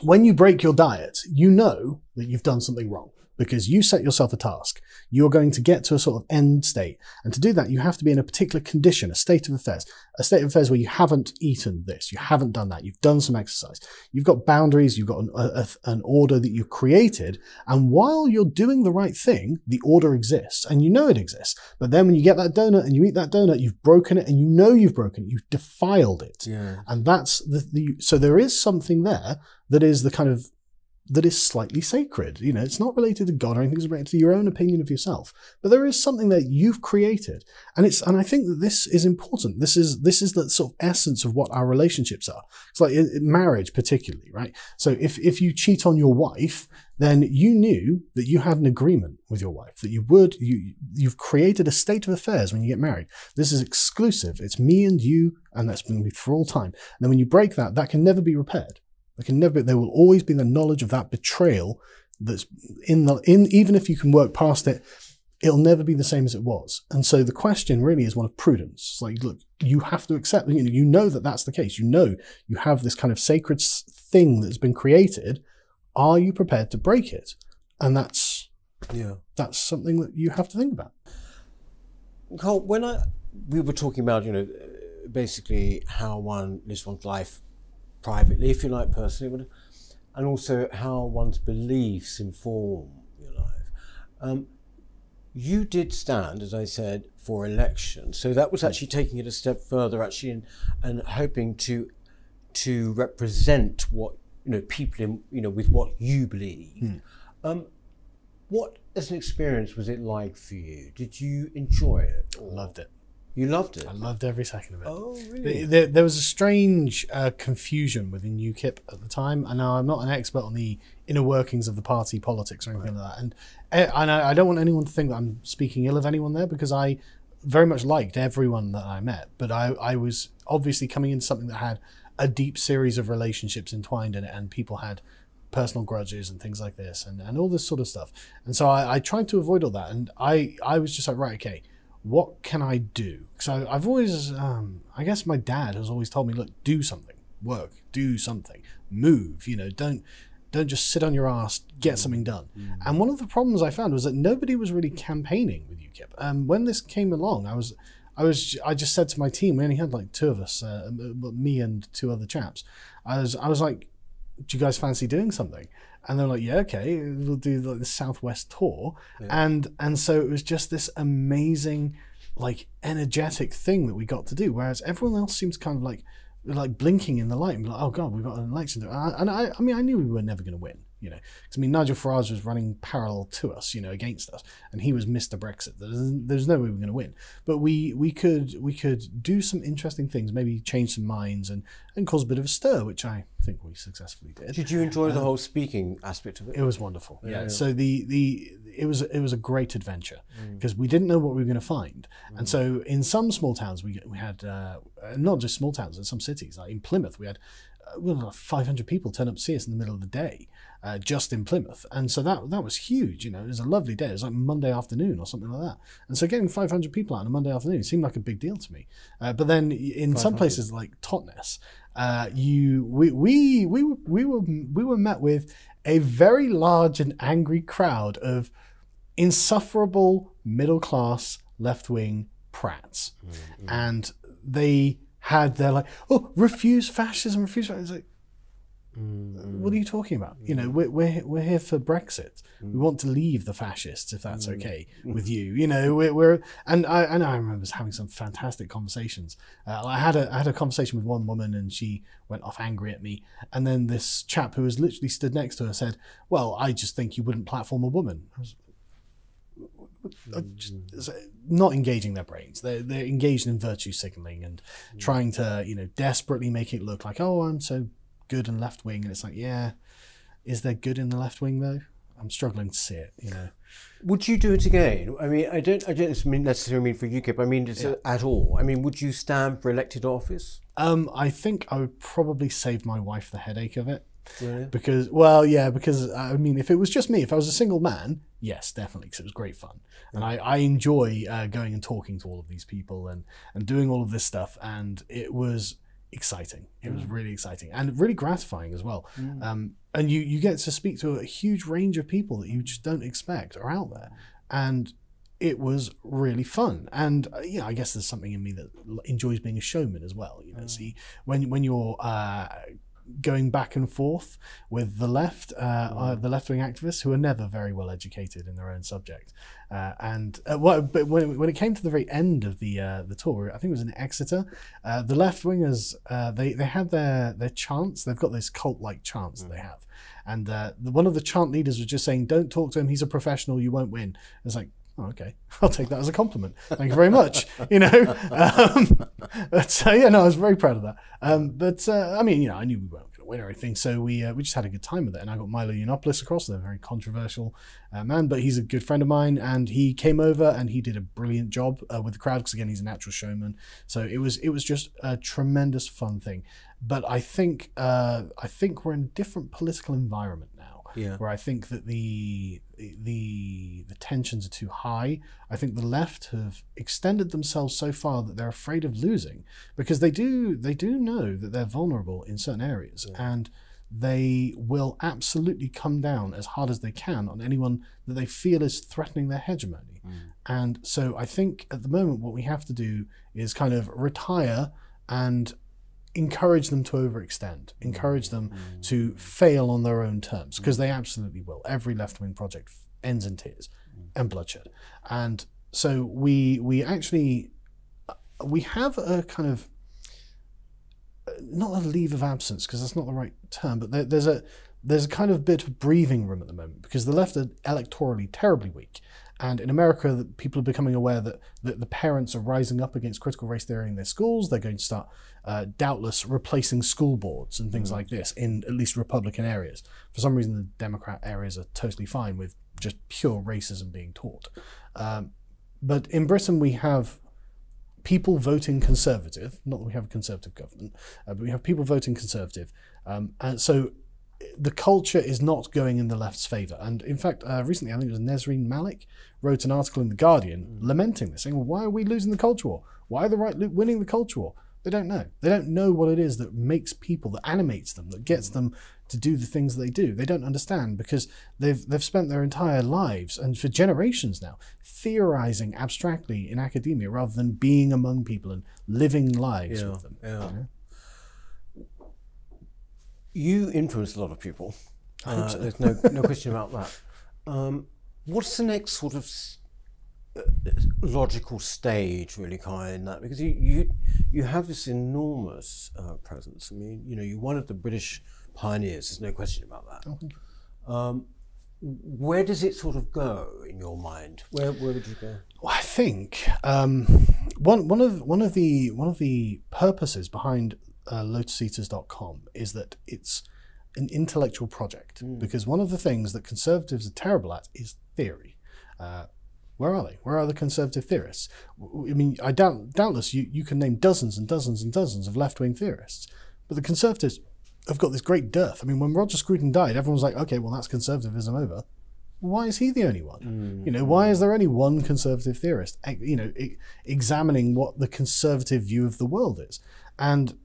when you break your diet, you know that you've done something wrong because you set yourself a task. You're going to get to a sort of end state. And to do that, you have to be in a particular condition, a state of affairs, a state of affairs where you haven't eaten this, you haven't done that, you've done some exercise, you've got boundaries, you've got an, a, an order that you've created. And while you're doing the right thing, the order exists and you know it exists. But then when you get that donut and you eat that donut, you've broken it and you know you've broken it, you've defiled it. yeah. And that's the, the so there is something there that is the kind of that is slightly sacred. You know, it's not related to God or anything, it's related to your own opinion of yourself. But there is something that you've created. And it's and I think that this is important. This is this is the sort of essence of what our relationships are. It's like marriage particularly, right? So if if you cheat on your wife, then you knew that you had an agreement with your wife that you would you you've created a state of affairs when you get married. This is exclusive. It's me and you, and that's going to be for all time. And then when you break that, that can never be repaired. There can never. There will always be the knowledge of that betrayal that's in the in. Even if you can work past it, it'll never be the same as it was. And so the question really is one of prudence. It's like, look, you have to accept. You know, you know that that's the case. You know you have this kind of sacred thing that's been created. Are you prepared to break it? And that's Yeah. that's something that you have to think about. Carl, when I we were talking about, you know, basically how one lives one's life privately, if you like, personally, but- and also how one's beliefs inform your life. Um, you did stand, as I said, for election, so that was actually taking it a step further, actually, and, and hoping to to represent what you know people in you know with what you believe. Um, what, as an experience, was it like for you? Did you enjoy it? or- Loved it. You loved it. I loved every second of it. Oh, really? there, there was a strange uh, confusion within UKIP at the time, and now I'm not an expert on the inner workings of the party politics or anything like that. And eh, and I, I don't want anyone to think that I'm speaking ill of anyone there because I very much liked everyone that I met, but I, I was obviously coming into something that had a deep series of relationships entwined in it, and people had personal grudges and things like this, and, and all this sort of stuff. And so I, I tried to avoid all that, and I I was just like, right, okay, what can I do? So I've always, um, I guess my dad has always told me, look, do something, work, do something, move. You know, don't don't just sit on your ass, get something done. Mm. And one of the problems I found was that nobody was really campaigning with UKIP. Um, when this came along, I was, I was, I just said to my team, we only had like two of us, uh, me and two other chaps. I was, I was like, do you guys fancy doing something? And they're like, yeah, okay, we'll do like the Southwest tour. And and so it was just this amazing, like energetic thing that we got to do. Whereas everyone else seems kind of like like blinking in the light and be like, oh god, we've got an election. And I, and I, I mean, I knew we were never going to win. You know, because I mean, Nigel Farage was running parallel to us, you know, against us, and he was Mr. Brexit. There's, there's no way we're going to win, but we we could we could do some interesting things, maybe change some minds and and cause a bit of a stir, which I think we successfully did. Did you enjoy the um, whole speaking aspect of it? It was wonderful. Yeah. Yeah. So the the it was it was a great adventure mm. because we didn't know what we were going to find, mm. and so in some small towns we we had uh, not just small towns in some cities like in Plymouth we had. Uh, we had like 500 people turn up to see us in the middle of the day, uh, just in Plymouth, and so that that was huge. You know, it was a lovely day. It was like Monday afternoon or something like that, and so getting 500 people out on a Monday afternoon seemed like a big deal to me. Uh, but then in some places like Totnes, uh, you we we we were, we were we were met with a very large and angry crowd of insufferable middle class left wing prats, and they had their like oh refuse fascism, refuse fascism. It's like, mm. what are you talking about? You know, mm. we're, we're, we're here for Brexit. We mm. want to leave the fascists, if that's okay [LAUGHS] with you. You know, we're, we're and I and I remember having some fantastic conversations. Uh, I had a I had a conversation with one woman, and she went off angry at me. And then this chap who was literally stood next to her said, "Well, I just think you wouldn't platform a woman." I was, just- uh, not engaging their brains. They're, they're engaged in virtue signaling and trying to, you know, desperately make it look like, oh, I'm so good and left wing. And it's like, yeah, is there good in the left wing though? I'm struggling to see it, you know. Would you do it again? I mean, I don't. I don't necessarily mean for UKIP. I mean just at all. I mean, would you stand for elected office? Um, I think I would probably save my wife the headache of it. Really? Because, well, yeah, because I mean, if it was just me, if I was a single man, yes, definitely, because it was great fun, and I, I enjoy uh, going and talking to all of these people and and doing all of this stuff, and it was exciting. It was really exciting and really gratifying as well. Um, and you you get to speak to a huge range of people that you just don't expect are out there, and it was really fun. And uh, yeah, I guess there's something in me that enjoys being a showman as well. You know, see when when you're uh, going back and forth with the left, uh, uh, the left wing activists who are never very well educated in their own subject. Uh, and uh, what, but when, when it came to the very end of the uh, the tour, I think it was in Exeter, uh, the left wingers uh, they they had their their chants. They've got this cult like chants that they have, and uh, the, one of the chant leaders was just saying, "Don't talk to him. He's a professional. You won't win." It's like. Oh, okay, [LAUGHS] I'll take that as a compliment. Thank you very much. [LAUGHS] You know, um, but uh, yeah, no, I was very proud of that. Um, but uh, I mean, you know, I knew we weren't going to win or anything, so we uh, we just had a good time with it. And I got Milo Yiannopoulos across, a very controversial uh, man, but he's a good friend of mine, and he came over and he did a brilliant job uh, with the crowd because again, he's a natural showman. So it was it was just a tremendous fun thing. But I think uh, I think we're in a different political environment Yeah. where I think that the the the tensions are too high. I think the left have extended themselves so far that they're afraid of losing because they do they do know that they're vulnerable in certain areas and they will absolutely come down as hard as they can on anyone that they feel is threatening their hegemony. Mm. And so I think at the moment what we have to do is kind of retire and encourage them to overextend, encourage them to fail on their own terms, because they absolutely will. Every left wing project ends in tears and bloodshed. And so we we actually uh, we have a kind of uh, not a leave of absence because that's not the right term, but there, there's a there's a kind of bit of breathing room at the moment because the left are electorally terribly weak. And in America, people are becoming aware that, that the parents are rising up against critical race theory in their schools. They're going to start, uh, doubtless, replacing school boards and things like this in at least Republican areas. For some reason, the Democrat areas are totally fine with just pure racism being taught. Um, but in Britain, we have people voting conservative. Not that we have a conservative government, uh, but we have people voting conservative. Um, and so the culture is not going in the left's favour. And in fact, uh, recently, I think it was Nesrine Malik wrote an article in The Guardian lamenting this, saying, well, why are we losing the culture war? Why are the right winning the culture war? They don't know. They don't know what it is that makes people, that animates them, that gets them to do the things they do. They don't understand because they've they've spent their entire lives and for generations now theorizing abstractly in academia rather than being among people and living lives Yeah, with them. yeah. you know? You influence a lot of people. Uh, There's no no question about that. Um, what's the next sort of uh, logical stage, really, Kai, in that? Because you you, you have this enormous uh, presence. I mean, you know, you're one of the British pioneers. There's no question about that. Um, where does it sort of go in your mind? Where where would you go? Well, I think um, one one of one of the one of the purposes behind uh, LotusEaters.com is that it's an intellectual project because one of the things that conservatives are terrible at is theory. Uh, where are they? Where are the conservative theorists? I mean, I doubt, doubtless you, you can name dozens and dozens and dozens of left wing theorists, but the conservatives have got this great dearth. I mean, when Roger Scruton died, everyone was like, okay, well, that's conservatism over why is he the only one? You know, why is there only one conservative theorist? You know, examining what the conservative view of the world is, and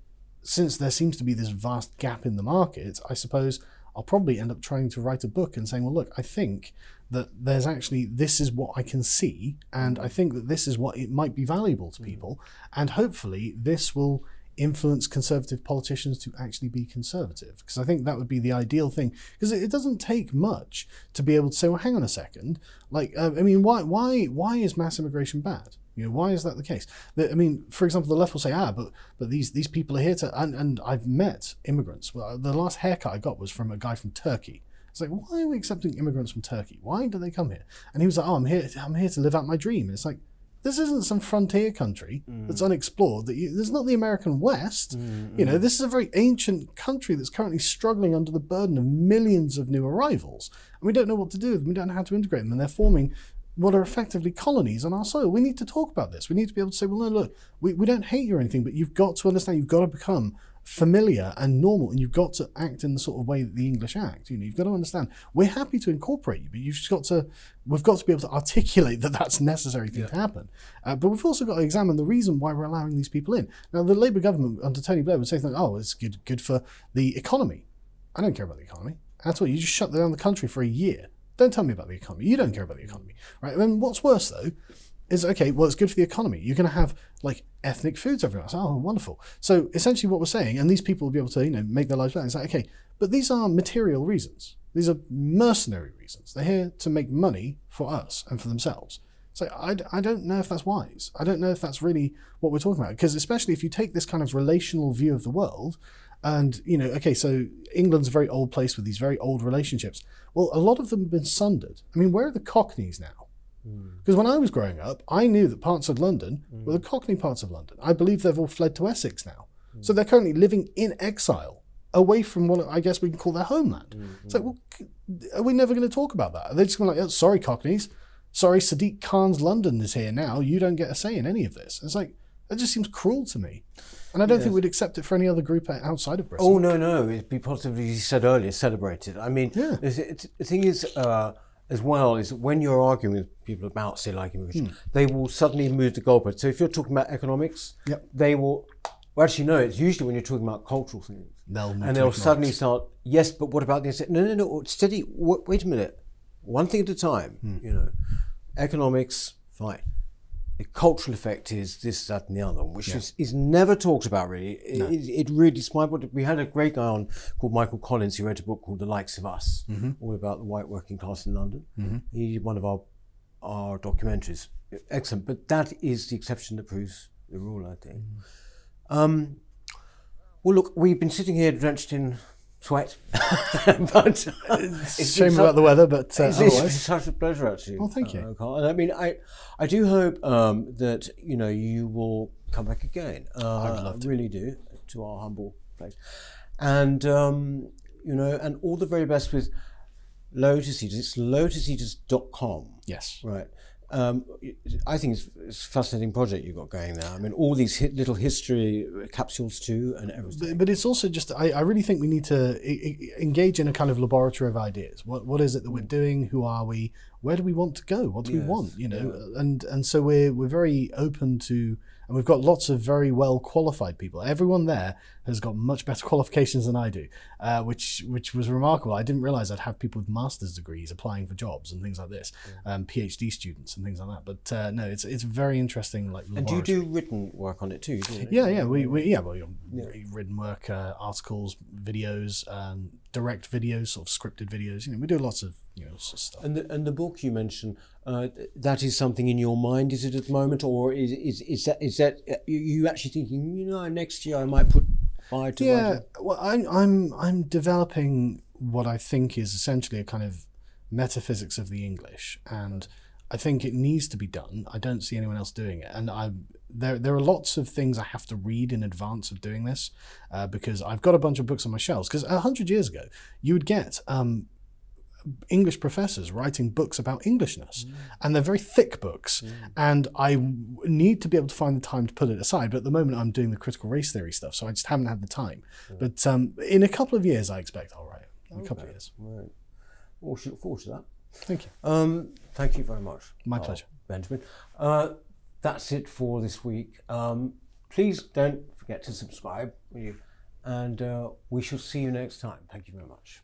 since there seems to be this vast gap in the market, I suppose I'll probably end up trying to write a book and saying, well, look, I think that there's actually this is what I can see, and I think that this is what it might be valuable to people, and hopefully this will influence conservative politicians to actually be conservative. Because I think that would be the ideal thing. Because it, it doesn't take much to be able to say well hang on a second. Like uh, I mean why why why is mass immigration bad you know why is that the case? The- I mean for example the left will say ah but but these these people are here to and, and I've met immigrants. Well the last haircut I got was from a guy from Turkey. It's like why are we accepting immigrants from Turkey? Why do they come here? And he was like oh I'm here I'm here to live out my dream. And it's like this isn't some frontier country mm. that's unexplored. That you, there's not the American West. Mm, you know, mm. this is a very ancient country that's currently struggling under the burden of millions of new arrivals, and we don't know what to do with them. We don't know how to integrate them, and they're forming what are effectively colonies on our soil. We need to talk about this. We need to be able to say, well, no, look, we, we don't hate you or anything, but you've got to understand. You've got to become familiar and normal, and you've got to act in the sort of way that the English act. You know, you've got to understand. We're happy to incorporate you, but you've just got to. We've got to be able to articulate that that's a necessary thing to happen. Uh, but we've also got to examine the reason why we're allowing these people in. Now, the Labour government under Tony Blair would say things, like, "Oh, it's good, good for the economy." I don't care about the economy. That's what you just shut down the country for a year. Don't tell me about the economy. You don't care about the economy, right? And what's worse though is okay. Well, it's good for the economy. You're going to have like ethnic foods everywhere. Oh, wonderful. So essentially, what we're saying, and these people will be able to you know make their lives better. It's like okay, but these are material reasons. These are mercenary reasons. They're here to make money for us and for themselves. So I, I don't know if that's wise. I don't know if that's really what we're talking about. Because especially if you take this kind of relational view of the world, and you know, okay, so England's a very old place with these very old relationships. Well, a lot of them have been sundered. I mean, where are the Cockneys now? Hmm. Because when I was growing up, I knew that parts of London hmm. were the Cockney parts of London. I believe they've all fled to Essex now. Hmm. So they're currently living in exile, away from what I guess we can call their homeland. So, well, are we never going to talk about that? Are they just going to like, oh, sorry, Cockneys. Sorry, Sadiq Khan's London is here now. You don't get a say in any of this. It's like, that just seems cruel to me. And I don't think we'd accept it for any other group outside of Britain. Oh no, no, it'd be positively, as you said earlier, celebrated. I mean, Yeah. it's- it's- the thing is, uh, as well, is when you're arguing with people about, say, like immigration, they will suddenly move the goalpost. So if you're talking about economics, Yep. they will. Well, actually, no. It's usually when you're talking about cultural things, They'll move and they'll economics. suddenly start. Yes, but what about this? No, no, no. Steady. w- Wait a minute. One thing at a time. You know, economics, fine. The cultural effect is this, that, and the other, which is, is never talked about really. It, it, it really, we had a great guy on called Michael Collins, who wrote a book called The Likes of Us, mm-hmm. all about the white working class in London. Mm-hmm. He did one of our our documentaries, excellent. But that is the exception that proves the rule, I think. Mm-hmm. Um, well, look, we've been sitting here drenched in sweat, [LAUGHS] but it's It's shame about the weather, but uh, it's, it's such a pleasure, actually. Well, thank you. uh, And I mean, I, I do hope um, that you know you will come back again. Uh, I'd love I really do to our humble place, and um, you know, and all the very best with Lotus Eaters. It's lotuseaters.com, Yes. right? Um, I think it's, it's, a fascinating project you've got going there. I mean, all these hi- little history capsules too, and everything. But, but it's also just, I, I, really think we need to I- I engage in a kind of laboratory of ideas. What What is it that we're mm. doing? Who are we? Where do we want to go? What do yes. we want? You know, yeah. and and so we're we're very open to and we've got lots of very well qualified people. Everyone there has got much better [LAUGHS] qualifications than I do, uh, which which was remarkable. I didn't realize I'd have people with master's degrees applying for jobs and things like this, yeah. um, PhD students and things like that. But uh, no, it's it's very interesting. Like, and do you do written work on it too? Yeah, yeah, we, we yeah, well, yeah. written work, uh, articles, videos, um, direct videos, sort of scripted videos. You know, we do lots of you know sort of stuff. And the, and the book you mentioned, uh, that is something in your mind, is it at the moment, or is is is that is that uh, you actually thinking, you know, next year I might put fire to yeah. Well, I'm I'm I'm developing what I think is essentially a kind of metaphysics of the English and. I think it needs to be done. I don't see anyone else doing it, and I there there are lots of things I have to read in advance of doing this uh, because I've got a bunch of books on my shelves. Because a hundred years ago, you would get um, English professors writing books about Englishness, mm. and they're very thick books. Mm. And I need to be able to find the time to put it aside. But at the moment, I'm doing the critical race theory stuff, so I just haven't had the time. Mm. But um, in a couple of years, I expect I'll write. In a couple of years. Right. Well, we should look forward to that. Thank you. Um, thank you very much. My pleasure, Benjamin. Uh, that's it for this week. Um, please don't forget to subscribe? And uh, we shall see you next time. Thank you very much.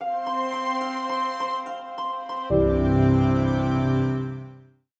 Bye.